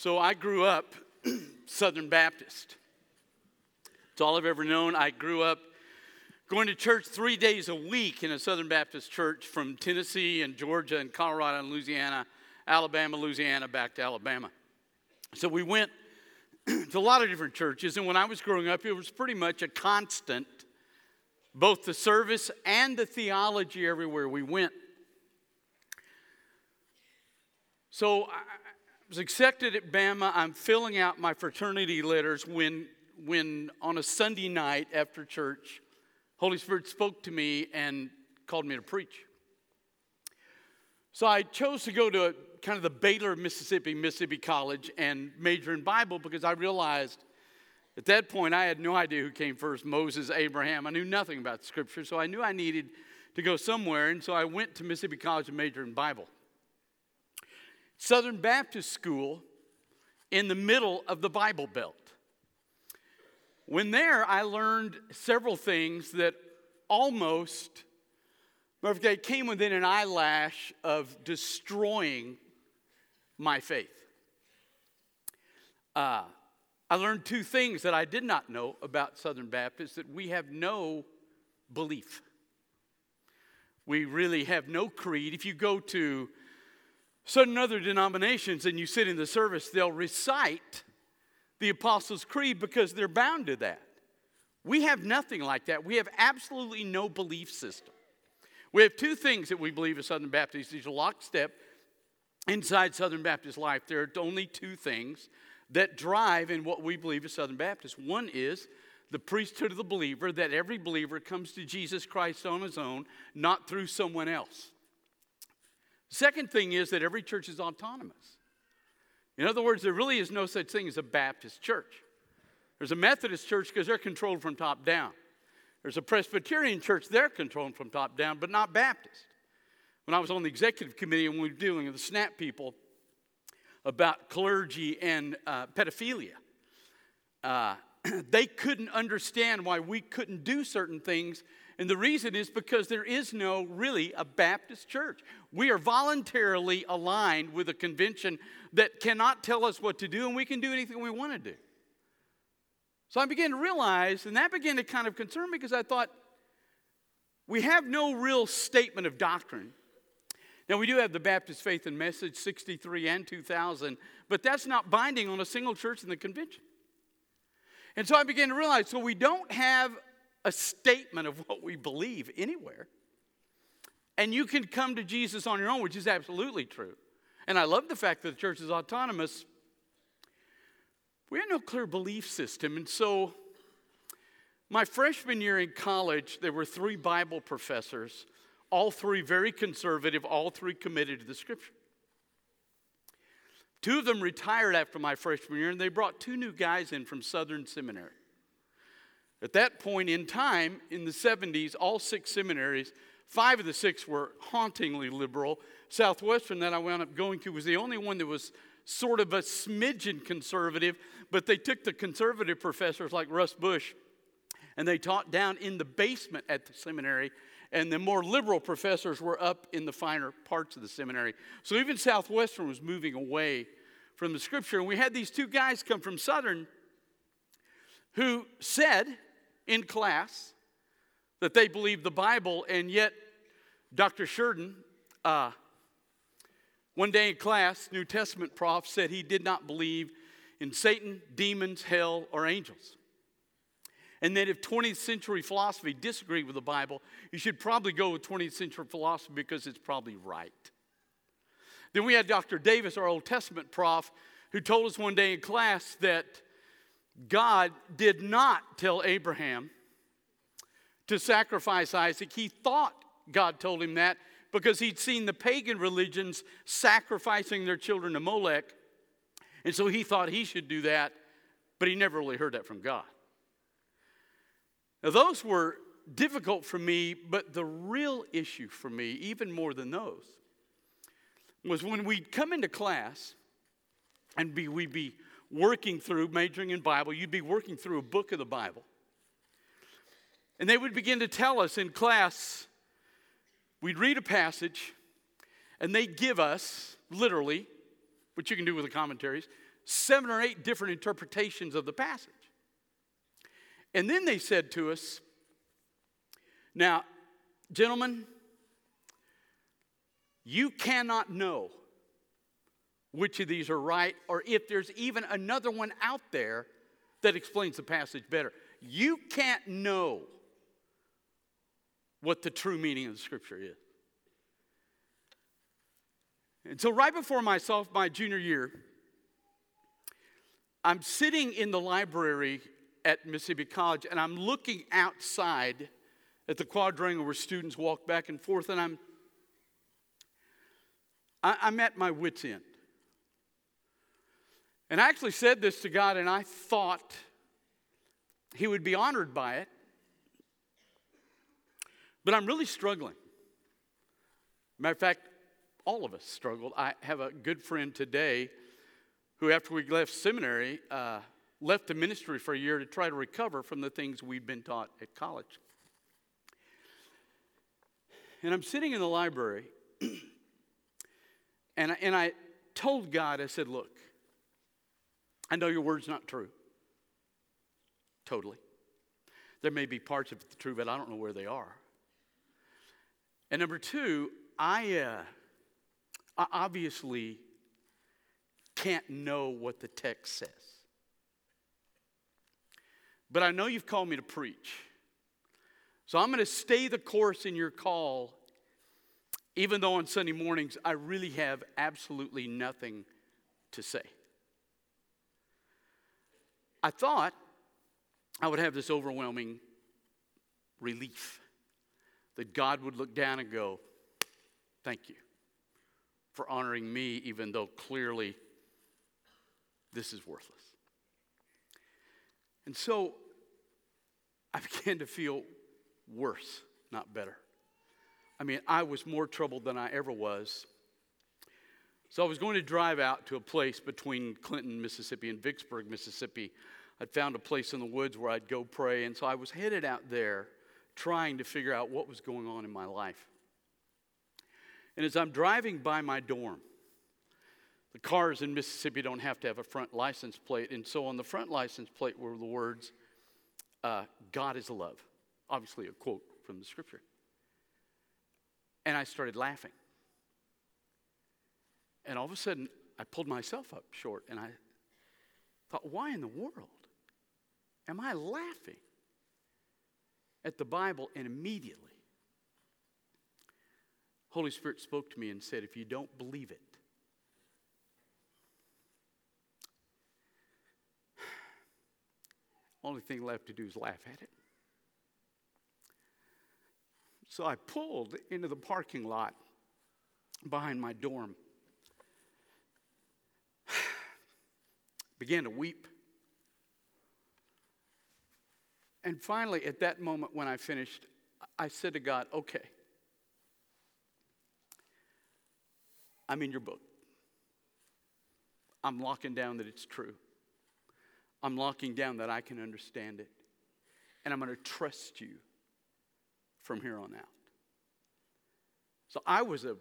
So I grew up Southern Baptist. It's all I've ever known. I grew up going to church three days a week in a Southern Baptist church from Tennessee and Georgia and Colorado and Louisiana, Alabama, Louisiana, back to Alabama. So we went to a lot of different churches, and when I was growing up, it was pretty much a constant, both the service and the theology everywhere we went. So I was accepted at Bama. I'm filling out my fraternity letters when, when on a Sunday night after church, Holy Spirit spoke to me and called me to preach. So I chose to go to kind of the Baylor, Mississippi, Mississippi College and major in Bible because I realized at that point I had no idea who came first Moses, Abraham. I knew nothing about Scripture, so I knew I needed to go somewhere, and so I went to Mississippi College and major in Bible. Southern Baptist School in the middle of the Bible Belt. When there, I learned several things that almost, came within an eyelash of destroying my faith. Uh, I learned two things that I did not know about Southern Baptists that we have no belief. We really have no creed. If you go to certain other denominations and you sit in the service, they'll recite the Apostles' Creed because they're bound to that. We have nothing like that. We have absolutely no belief system. We have two things that we believe as Southern Baptists. These are lockstep inside Southern Baptist life. There are only two things that drive in what we believe as Southern Baptists. One is the priesthood of the believer, that every believer comes to Jesus Christ on his own, not through someone else. Second thing is that every church is autonomous. In other words, there really is no such thing as a Baptist church. There's a Methodist church because they're controlled from top down. There's a Presbyterian church, they're controlled from top down, but not Baptist. When I was on the executive committee and we were dealing with the SNAP people about clergy and uh, pedophilia, uh, they couldn't understand why we couldn't do certain things. And the reason is because there is no really a Baptist church. We are voluntarily aligned with a convention that cannot tell us what to do, and we can do anything we want to do. So I began to realize, and that began to kind of concern me because I thought, we have no real statement of doctrine. Now, we do have the Baptist Faith and Message 63 and 2000, but that's not binding on a single church in the convention. And so I began to realize so we don't have a statement of what we believe anywhere. And you can come to Jesus on your own, which is absolutely true. And I love the fact that the church is autonomous. We have no clear belief system. And so, my freshman year in college, there were three Bible professors, all three very conservative, all three committed to the scripture. Two of them retired after my freshman year, and they brought two new guys in from Southern Seminary. At that point in time, in the 70s, all six seminaries, five of the six were hauntingly liberal, Southwestern that I wound up going to was the only one that was sort of a smidgen conservative, but they took the conservative professors like Russ Bush and they taught down in the basement at the seminary, and the more liberal professors were up in the finer parts of the seminary. So even Southwestern was moving away from the scripture. And we had these two guys come from Southern who said in class that they believed the Bible, and yet Dr. Sheridan, uh, one day in class, New Testament prof said he did not believe in Satan, demons, hell, or angels. And that if 20th century philosophy disagreed with the Bible, you should probably go with 20th century philosophy because it's probably right. Then we had Dr. Davis, our Old Testament prof, who told us one day in class that God did not tell Abraham to sacrifice Isaac. He thought God told him that because he'd seen the pagan religions sacrificing their children to Molech. And so he thought he should do that, but he never really heard that from God. Now, those were difficult for me, but the real issue for me, even more than those, was when we'd come into class and be, we'd be working through, majoring in Bible, you'd be working through a book of the Bible. And they would begin to tell us in class We'd read a passage, and they'd give us, literally, what you can do with the commentaries, seven or eight different interpretations of the passage. And then they said to us, Now, gentlemen, you cannot know which of these are right or if there's even another one out there that explains the passage better. You can't know what the true meaning of the scripture is. And so, right before myself, my junior year, I'm sitting in the library at Mississippi College and I'm looking outside at the quadrangle where students walk back and forth, and I'm, I, I'm at my wits' end. And I actually said this to God, and I thought He would be honored by it. But I'm really struggling. Matter of fact, all of us struggled. I have a good friend today who, after we left seminary, uh, left the ministry for a year to try to recover from the things we'd been taught at college. And I'm sitting in the library, and I, and I told God, I said, Look, I know your word's not true. Totally. There may be parts of it true, but I don't know where they are. And number two, I, uh, I obviously can't know what the text says. But I know you've called me to preach. So I'm going to stay the course in your call, even though on Sunday mornings I really have absolutely nothing to say. I thought I would have this overwhelming relief that God would look down and go, Thank you for honoring me, even though clearly this is worthless. And so I began to feel worse, not better. I mean, I was more troubled than I ever was. So I was going to drive out to a place between Clinton, Mississippi, and Vicksburg, Mississippi. I'd found a place in the woods where I'd go pray, and so I was headed out there trying to figure out what was going on in my life. And as I'm driving by my dorm, the cars in Mississippi don't have to have a front license plate. And so on the front license plate were the words, uh, God is love. Obviously, a quote from the scripture. And I started laughing. And all of a sudden, I pulled myself up short and I thought, why in the world am I laughing at the Bible? And immediately, Holy Spirit spoke to me and said, if you don't believe it, Only thing left to do is laugh at it. So I pulled into the parking lot behind my dorm, began to weep. And finally, at that moment when I finished, I said to God, okay, I'm in your book. I'm locking down that it's true. I'm locking down that I can understand it. And I'm going to trust you from here on out. So I was a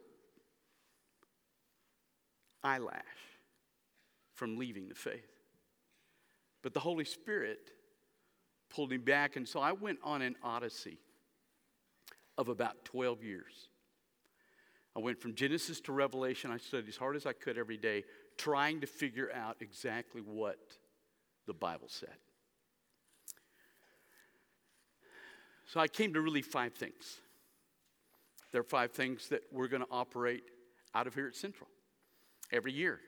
eyelash from leaving the faith. But the Holy Spirit pulled me back, and so I went on an odyssey of about 12 years. I went from Genesis to Revelation. I studied as hard as I could every day, trying to figure out exactly what the Bible said. So I came to really five things. There are five things that we're going to operate out of here at Central every year.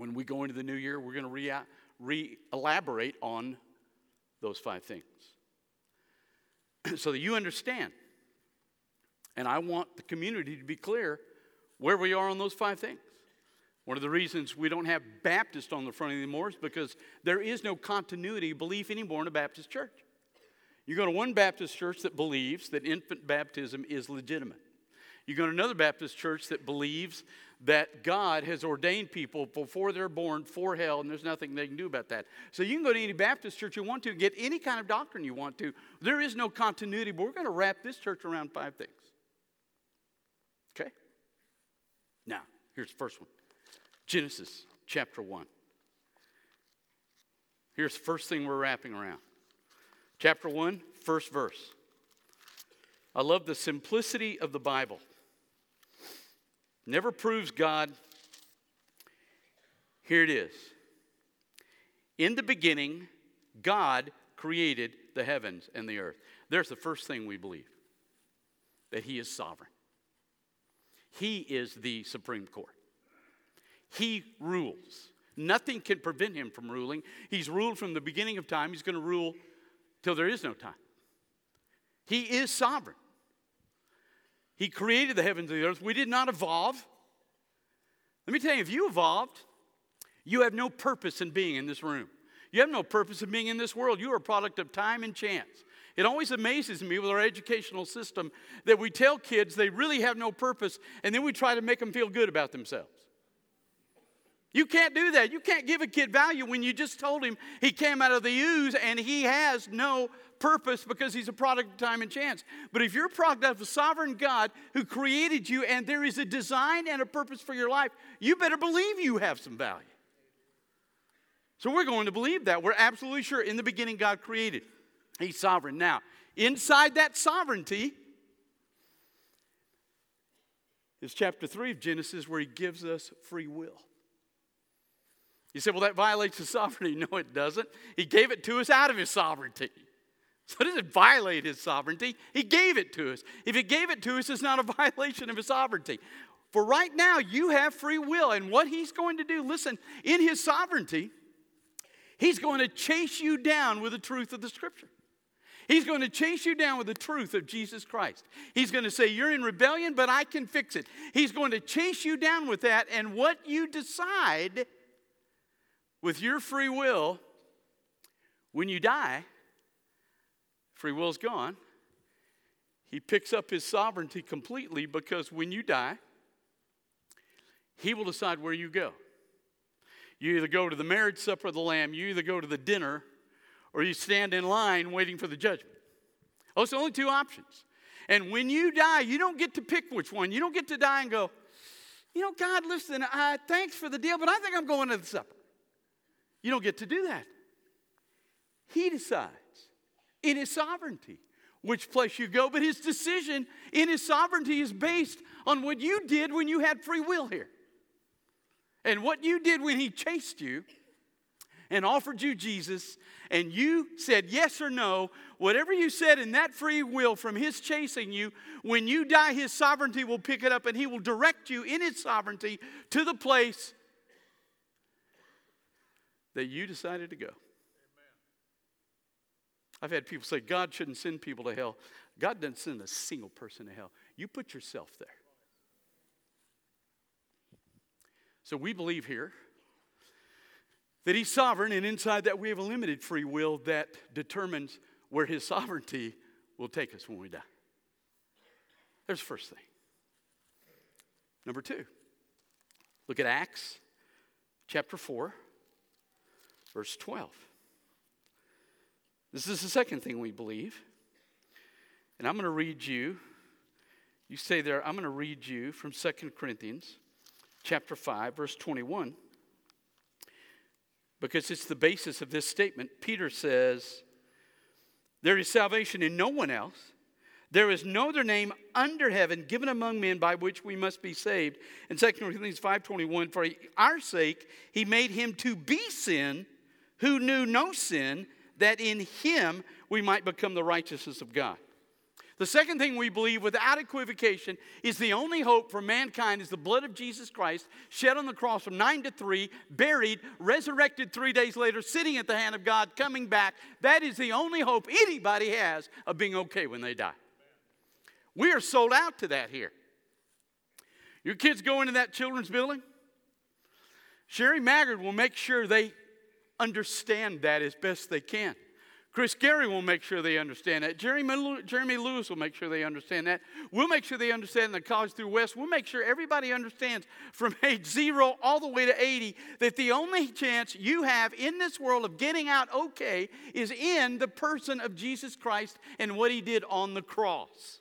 When we go into the new year, we're going to re elaborate on those five things so that you understand. And I want the community to be clear where we are on those five things. One of the reasons we don't have Baptist on the front anymore is because there is no continuity belief anymore in a Baptist church. You go to one Baptist church that believes that infant baptism is legitimate. You go to another Baptist church that believes that God has ordained people before they're born for hell, and there's nothing they can do about that. So you can go to any Baptist church you want to, get any kind of doctrine you want to. There is no continuity, but we're going to wrap this church around five things. Okay? Now, here's the first one Genesis chapter 1. Here's the first thing we're wrapping around. Chapter 1, first verse. I love the simplicity of the Bible. Never proves God. Here it is. In the beginning, God created the heavens and the earth. There's the first thing we believe that He is sovereign. He is the Supreme Court. He rules. Nothing can prevent him from ruling. He's ruled from the beginning of time. He's going to rule till there is no time. He is sovereign. He created the heavens and the earth. We did not evolve. Let me tell you, if you evolved, you have no purpose in being in this room. You have no purpose in being in this world. You are a product of time and chance. It always amazes me with our educational system that we tell kids they really have no purpose and then we try to make them feel good about themselves. You can't do that. You can't give a kid value when you just told him he came out of the ooze and he has no purpose because he's a product of time and chance. But if you're a product of a sovereign God who created you and there is a design and a purpose for your life, you better believe you have some value. So we're going to believe that. We're absolutely sure in the beginning God created. He's sovereign. Now, inside that sovereignty is chapter 3 of Genesis where he gives us free will. You say, well, that violates his sovereignty. No, it doesn't. He gave it to us out of his sovereignty. So it doesn't violate his sovereignty. He gave it to us. If he gave it to us, it's not a violation of his sovereignty. For right now, you have free will. And what he's going to do, listen, in his sovereignty, he's going to chase you down with the truth of the scripture. He's going to chase you down with the truth of Jesus Christ. He's going to say, You're in rebellion, but I can fix it. He's going to chase you down with that. And what you decide with your free will, when you die, free will's gone. He picks up his sovereignty completely because when you die, he will decide where you go. You either go to the marriage supper of the Lamb, you either go to the dinner, or you stand in line waiting for the judgment. Oh, are only two options. And when you die, you don't get to pick which one. You don't get to die and go, you know, God, listen, uh, thanks for the deal, but I think I'm going to the supper. You don't get to do that. He decides in his sovereignty which place you go, but his decision in his sovereignty is based on what you did when you had free will here. And what you did when he chased you and offered you Jesus, and you said yes or no, whatever you said in that free will from his chasing you, when you die, his sovereignty will pick it up and he will direct you in his sovereignty to the place that you decided to go. Amen. I've had people say God shouldn't send people to hell. God doesn't send a single person to hell. You put yourself there. So we believe here that He's sovereign, and inside that we have a limited free will that determines where His sovereignty will take us when we die. There's the first thing. Number two, look at Acts chapter 4 verse 12. This is the second thing we believe. And I'm going to read you, you say there, I'm going to read you from Second Corinthians chapter 5, verse 21, because it's the basis of this statement. Peter says, There is salvation in no one else. There is no other name under heaven given among men by which we must be saved. In 2 Corinthians 5:21, for our sake he made him to be sin who knew no sin, that in him we might become the righteousness of God. The second thing we believe without equivocation is the only hope for mankind is the blood of Jesus Christ shed on the cross from 9 to 3, buried, resurrected three days later, sitting at the hand of God, coming back. That is the only hope anybody has of being okay when they die. We are sold out to that here. Your kids go into that children's building, Sherry Maggard will make sure they understand that as best they can. Chris Gary will make sure they understand that. Jeremy, Lewis will make sure they understand that. We'll make sure they understand the College through West. We'll make sure everybody understands from age zero all the way to 80 that the only chance you have in this world of getting out okay is in the person of Jesus Christ and what he did on the cross.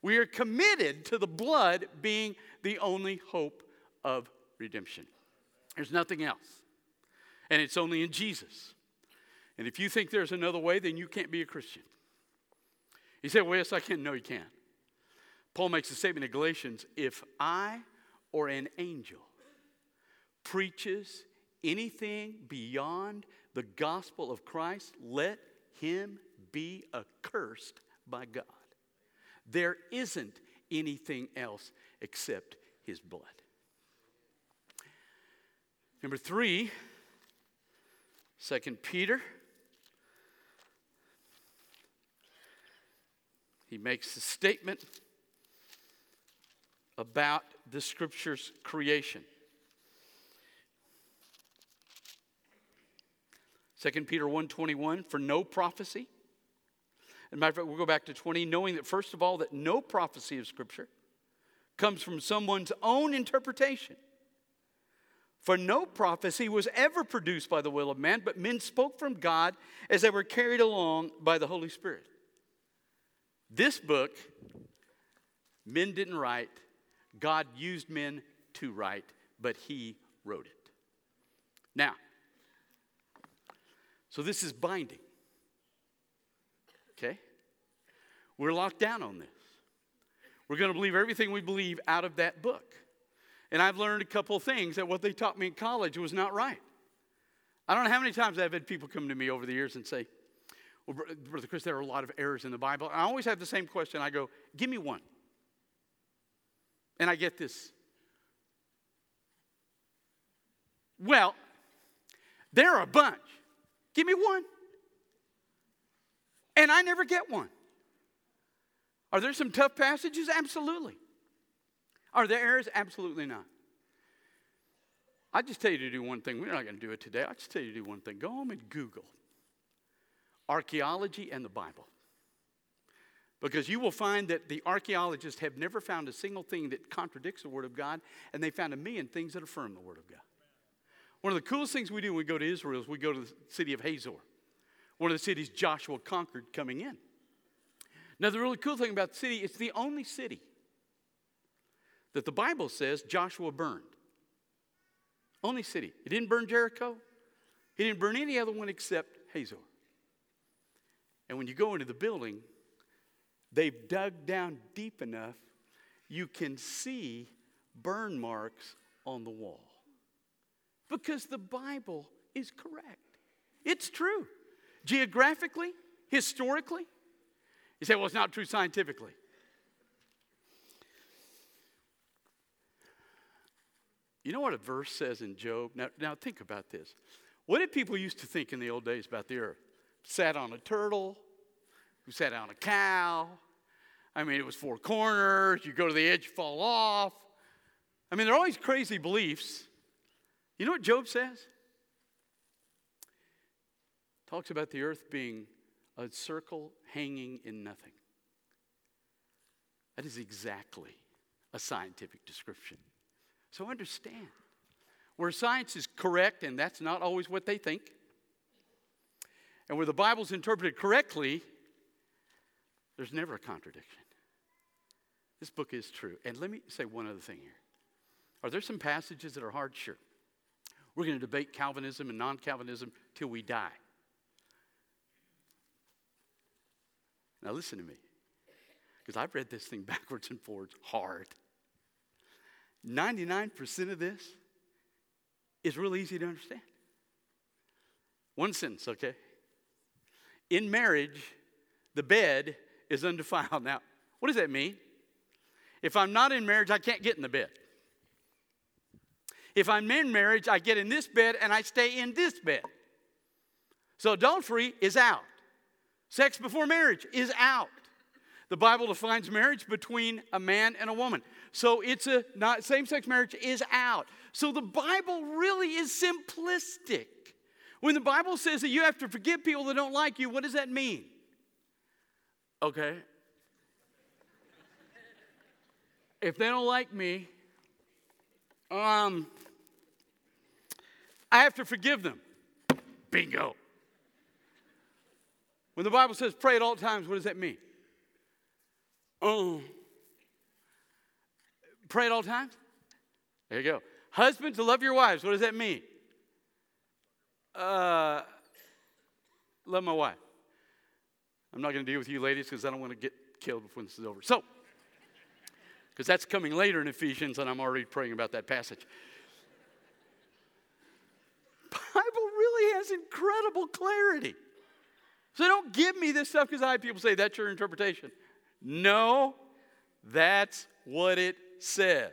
We are committed to the blood being the only hope of redemption. There's nothing else and it's only in Jesus. And if you think there's another way, then you can't be a Christian. He said, Well, yes, I can. No, you can't. Paul makes a statement in Galatians if I or an angel preaches anything beyond the gospel of Christ, let him be accursed by God. There isn't anything else except his blood. Number three, Second Peter. He makes a statement about the scripture's creation. 2 Peter 1:21 for no prophecy. And matter of fact, we'll go back to 20, knowing that first of all, that no prophecy of Scripture comes from someone's own interpretation. For no prophecy was ever produced by the will of man, but men spoke from God as they were carried along by the Holy Spirit. This book, men didn't write, God used men to write, but He wrote it. Now, so this is binding. Okay? We're locked down on this. We're going to believe everything we believe out of that book. And I've learned a couple things that what they taught me in college was not right. I don't know how many times I've had people come to me over the years and say, Well, Brother Chris, there are a lot of errors in the Bible. And I always have the same question. I go, Give me one. And I get this. Well, there are a bunch. Give me one. And I never get one. Are there some tough passages? Absolutely. Are there errors? Absolutely not. I just tell you to do one thing. We're not going to do it today. I just tell you to do one thing. Go home and Google archaeology and the Bible. Because you will find that the archaeologists have never found a single thing that contradicts the Word of God, and they found a million things that affirm the Word of God. One of the coolest things we do when we go to Israel is we go to the city of Hazor, one of the cities Joshua conquered coming in. Now, the really cool thing about the city, it's the only city that the Bible says Joshua burned. Only city. He didn't burn Jericho. He didn't burn any other one except Hazor. And when you go into the building, they've dug down deep enough you can see burn marks on the wall. Because the Bible is correct. It's true. Geographically, historically. You say, well, it's not true scientifically. You know what a verse says in Job? Now, now think about this. What did people used to think in the old days about the earth? Sat on a turtle, who sat on a cow. I mean, it was four corners. You go to the edge, you fall off. I mean, there are always crazy beliefs. You know what Job says? Talks about the earth being a circle hanging in nothing. That is exactly a scientific description. So understand where science is correct, and that's not always what they think, and where the Bible's interpreted correctly, there's never a contradiction. This book is true. And let me say one other thing here. Are there some passages that are hard? Sure. We're going to debate Calvinism and non Calvinism till we die. Now, listen to me, because I've read this thing backwards and forwards hard. 99% of this is really easy to understand. One sentence, okay? In marriage, the bed is undefiled. Now, what does that mean? If I'm not in marriage, I can't get in the bed. If I'm in marriage, I get in this bed and I stay in this bed. So adultery is out. Sex before marriage is out. The Bible defines marriage between a man and a woman. So it's a not same-sex marriage is out. So the Bible really is simplistic. When the Bible says that you have to forgive people that don't like you, what does that mean? Okay. If they don't like me, um, I have to forgive them. Bingo. When the Bible says pray at all times, what does that mean? Oh. Pray at all times? There you go. Husbands, to love your wives, what does that mean? Uh, love my wife. I'm not going to deal with you ladies because I don't want to get killed before this is over. So, because that's coming later in Ephesians, and I'm already praying about that passage. Bible really has incredible clarity. So don't give me this stuff because I have people say that's your interpretation. No, that's what it says.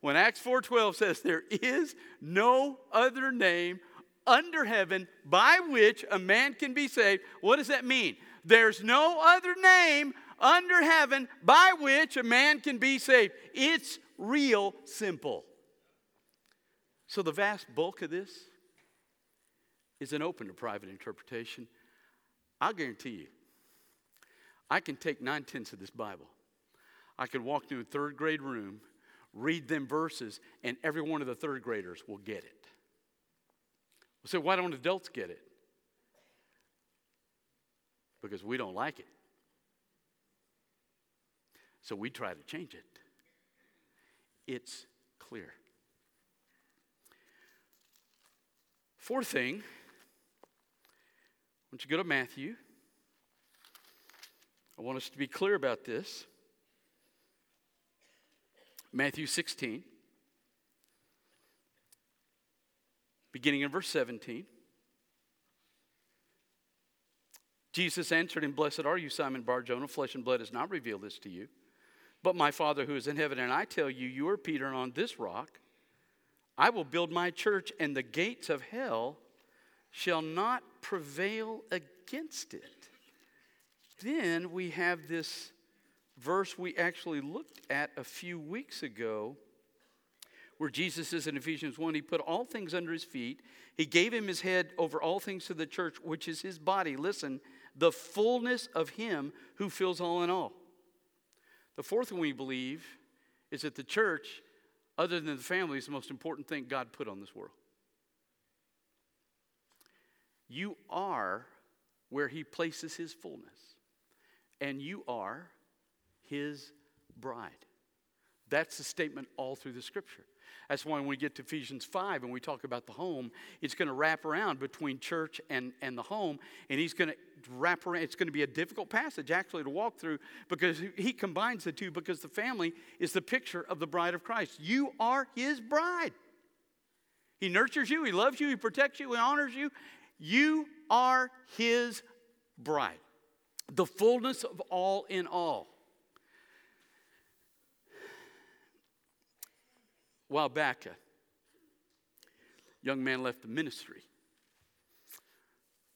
When Acts 4:12 says there is no other name under heaven by which a man can be saved, what does that mean? There's no other name under heaven by which a man can be saved. It's real simple. So, the vast bulk of this is an open to private interpretation. I'll guarantee you, I can take nine tenths of this Bible. I could walk into a third grade room, read them verses, and every one of the third graders will get it. So, why don't adults get it? Because we don't like it. So we try to change it. It's clear. Fourth thing, once you go to Matthew, I want us to be clear about this. Matthew 16, beginning in verse 17. Jesus answered him, Blessed are you, Simon Barjona. Flesh and blood has not revealed this to you but my Father who is in heaven. And I tell you, you are Peter, and on this rock I will build my church, and the gates of hell shall not prevail against it. Then we have this verse we actually looked at a few weeks ago where Jesus says in Ephesians 1 He put all things under his feet. He gave him his head over all things to the church, which is his body. Listen, the fullness of him who fills all in all. The fourth one we believe is that the church, other than the family, is the most important thing God put on this world. You are where He places His fullness, and you are His bride. That's the statement all through the scripture. That's why when we get to Ephesians 5 and we talk about the home, it's going to wrap around between church and, and the home, and he's going to wrap around. It's going to be a difficult passage actually to walk through because he combines the two because the family is the picture of the bride of Christ. You are his bride. He nurtures you, he loves you, he protects you, he honors you. You are his bride. The fullness of all in all. A while back, a young man left the ministry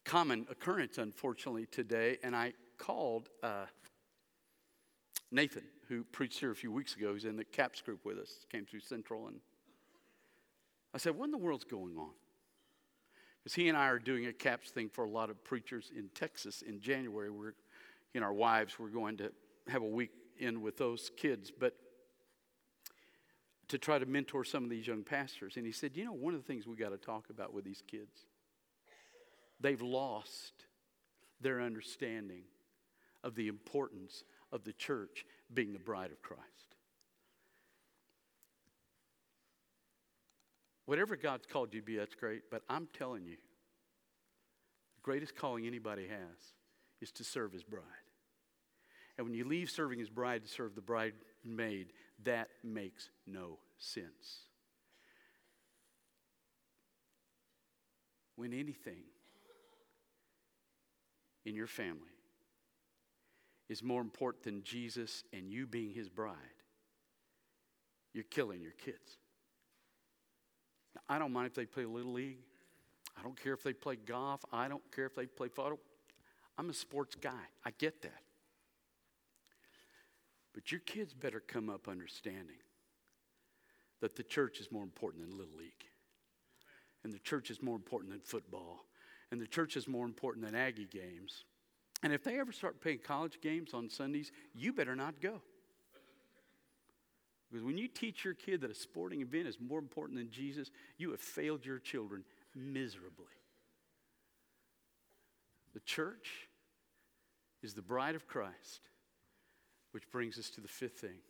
common occurrence, unfortunately, today. And I called uh, Nathan, who preached here a few weeks ago. He's in the CAPS group with us, came through Central. And I said, What in the world's going on? Because he and I are doing a CAPS thing for a lot of preachers in Texas in January. We're, you know, our wives, we're going to have a week in with those kids. But to try to mentor some of these young pastors. And he said, You know, one of the things we got to talk about with these kids They've lost their understanding of the importance of the church being the bride of Christ. Whatever God's called you to be, that's great, but I'm telling you, the greatest calling anybody has is to serve his bride. And when you leave serving his bride to serve the bridesmaid, that makes no sense. When anything in your family is more important than Jesus and you being his bride, you're killing your kids. Now, I don't mind if they play Little League. I don't care if they play golf. I don't care if they play photo. I'm a sports guy. I get that. But your kids better come up understanding that the church is more important than Little League. And the church is more important than football and the church is more important than Aggie games. And if they ever start playing college games on Sundays, you better not go. Because when you teach your kid that a sporting event is more important than Jesus, you have failed your children miserably. The church is the bride of Christ, which brings us to the fifth thing.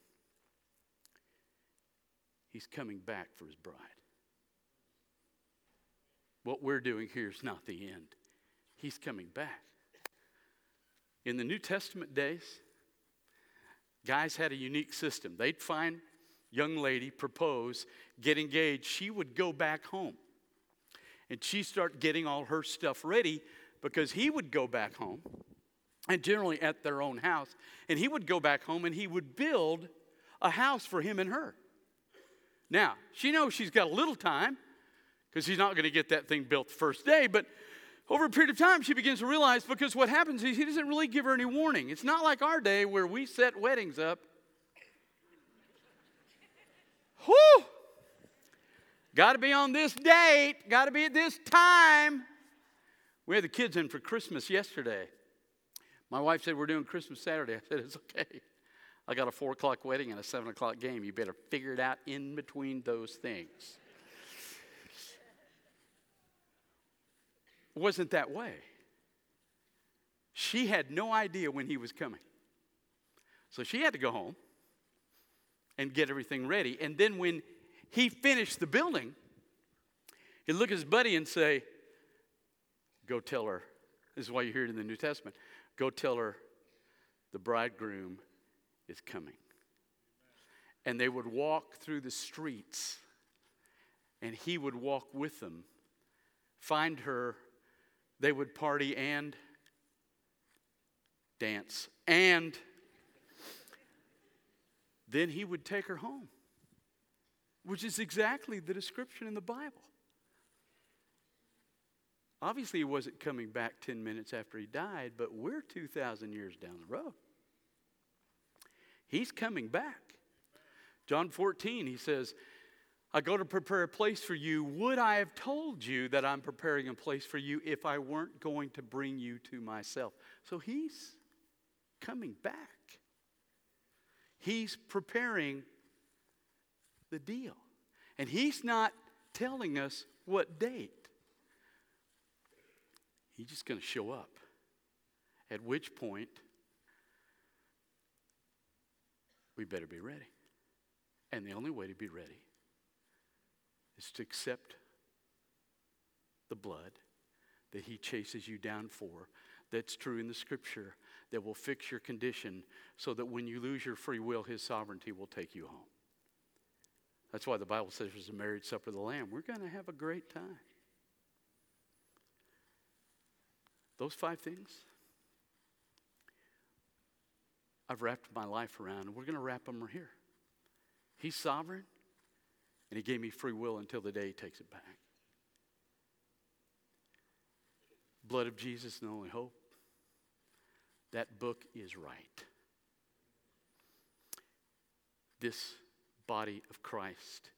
He's coming back for his bride. What we're doing here is not the end, He's coming back. In the New Testament days, guys had a unique system. They'd find young lady, propose, get engaged. She would go back home. And she'd start getting all her stuff ready because he would go back home and generally at their own house. And he would go back home and he would build a house for him and her. Now, she knows she's got a little time because she's not going to get that thing built the first day, but over a period of time, she begins to realize because what happens is he doesn't really give her any warning. It's not like our day where we set weddings up. Whew! Got to be on this date, got to be at this time. We had the kids in for Christmas yesterday. My wife said, We're doing Christmas Saturday. I said, It's okay. I got a four o'clock wedding and a seven o'clock game. You better figure it out in between those things. Wasn't that way. She had no idea when he was coming. So she had to go home and get everything ready. And then when he finished the building, he'd look at his buddy and say, Go tell her. This is why you hear it in the New Testament. Go tell her the bridegroom is coming. And they would walk through the streets, and he would walk with them, find her. They would party and dance, and then he would take her home, which is exactly the description in the Bible. Obviously, he wasn't coming back 10 minutes after he died, but we're 2,000 years down the road. He's coming back. John 14, he says, I go to prepare a place for you. Would I have told you that I'm preparing a place for you if I weren't going to bring you to myself? So he's coming back. He's preparing the deal. And he's not telling us what date. He's just going to show up. At which point, we better be ready. And the only way to be ready is to accept the blood that He chases you down for. That's true in the scripture that will fix your condition so that when you lose your free will, His sovereignty will take you home. That's why the Bible says there's a marriage supper of the Lamb. We're going to have a great time. Those five things, I've wrapped my life around, and we're going to wrap them here. He's sovereign, and He gave me free will until the day He takes it back. Blood of Jesus, and the only hope. That book is right. This body of Christ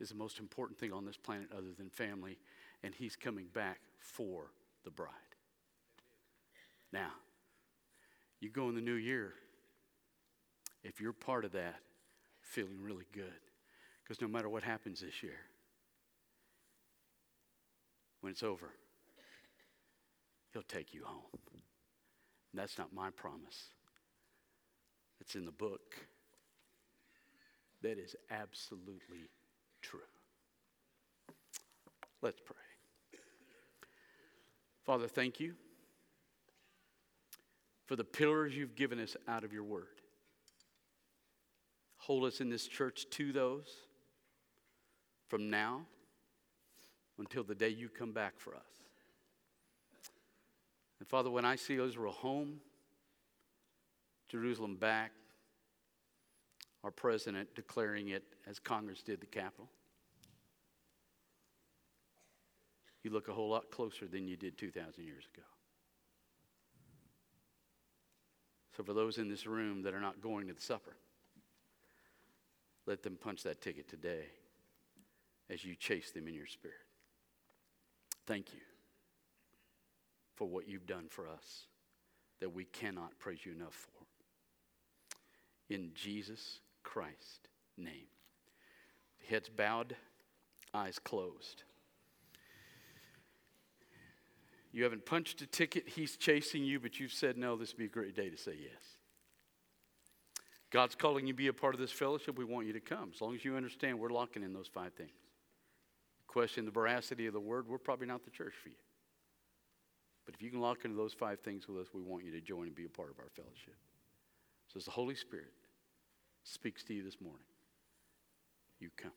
is the most important thing on this planet other than family, and He's coming back for the bride. Now, you go in the new year, if you're part of that, feeling really good. Because no matter what happens this year, when it's over, He'll take you home. And that's not my promise, it's in the book. That is absolutely true. Let's pray. Father, thank you for the pillars you've given us out of your word. Hold us in this church to those from now until the day you come back for us. And Father, when I see Israel home, Jerusalem back, our president declaring it as Congress did the capital, you look a whole lot closer than you did 2,000 years ago. So, for those in this room that are not going to the supper, let them punch that ticket today as you chase them in your spirit. Thank you for what you've done for us that we cannot praise you enough for. In Jesus Christ's name. Heads bowed, eyes closed. You haven't punched a ticket, he's chasing you, but you've said no, this would be a great day to say yes. God's calling you to be a part of this fellowship. We want you to come. As long as you understand, we're locking in those five things. Question the veracity of the word, we're probably not the church for you. But if you can lock into those five things with us, we want you to join and be a part of our fellowship. So as the Holy Spirit speaks to you this morning, you come.